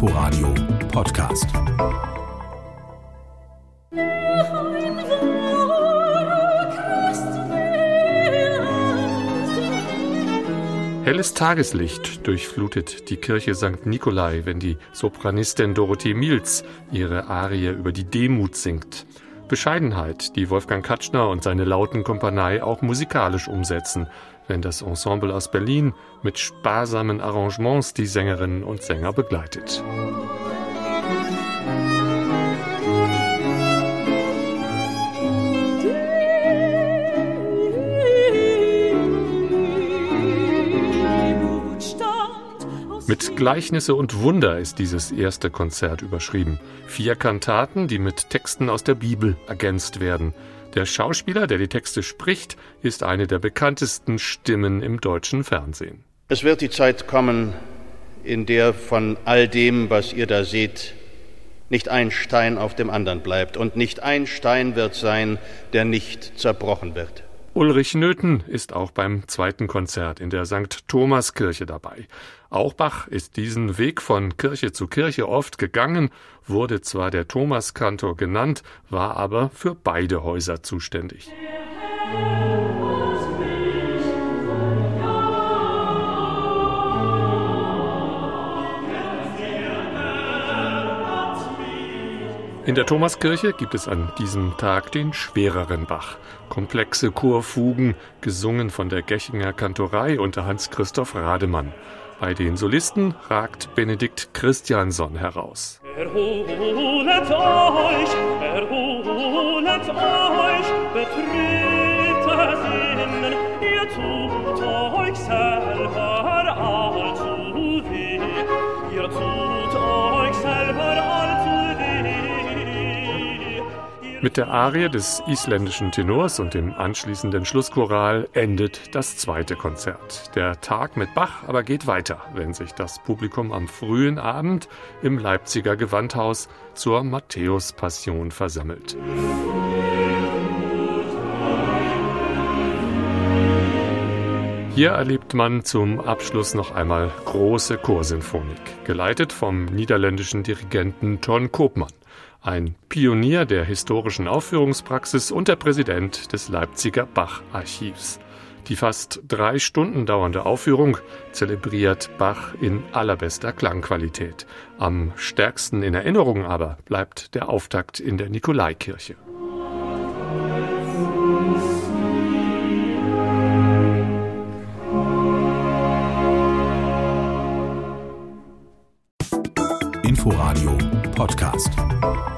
Inforadio Podcast. Helles Tageslicht durchflutet die Kirche St. Nikolai, wenn die Sopranistin Dorothee Miels ihre Arie über die Demut singt. Bescheidenheit, die Wolfgang Katschner und seine lauten Kompanei auch musikalisch umsetzen, wenn das Ensemble aus Berlin mit sparsamen Arrangements die Sängerinnen und Sänger begleitet. Mit Gleichnisse und Wunder ist dieses erste Konzert überschrieben. Vier Kantaten, die mit Texten aus der Bibel ergänzt werden. Der Schauspieler, der die Texte spricht, ist eine der bekanntesten Stimmen im deutschen Fernsehen. Es wird die Zeit kommen, in der von all dem, was ihr da seht, nicht ein Stein auf dem anderen bleibt und nicht ein Stein wird sein, der nicht zerbrochen wird. Ulrich Nöthen ist auch beim zweiten Konzert in der St. Thomaskirche dabei. Auch Bach ist diesen Weg von Kirche zu Kirche oft gegangen, wurde zwar der Thomaskantor genannt, war aber für beide Häuser zuständig. In der Thomaskirche gibt es an diesem Tag den schwereren Bach. Komplexe Chorfugen, gesungen von der Gechinger Kantorei unter Hans-Christoph Rademann. Bei den Solisten ragt Benedikt Christiansson heraus. Erholet euch, erholet euch, betrete Sinnen, ihr tut euch selber Mit der Arie des isländischen Tenors und dem anschließenden Schlusschoral endet das zweite Konzert. Der Tag mit Bach aber geht weiter, wenn sich das Publikum am frühen Abend im Leipziger Gewandhaus zur Matthäus-Passion versammelt. Hier erlebt man zum Abschluss noch einmal große Chorsinfonik, geleitet vom niederländischen Dirigenten Ton Koopmann ein Pionier der historischen Aufführungspraxis und der Präsident des Leipziger Bach-Archivs. Die fast drei Stunden dauernde Aufführung zelebriert Bach in allerbester Klangqualität. Am stärksten in Erinnerung aber bleibt der Auftakt in der Nikolaikirche. Inforadio Podcast.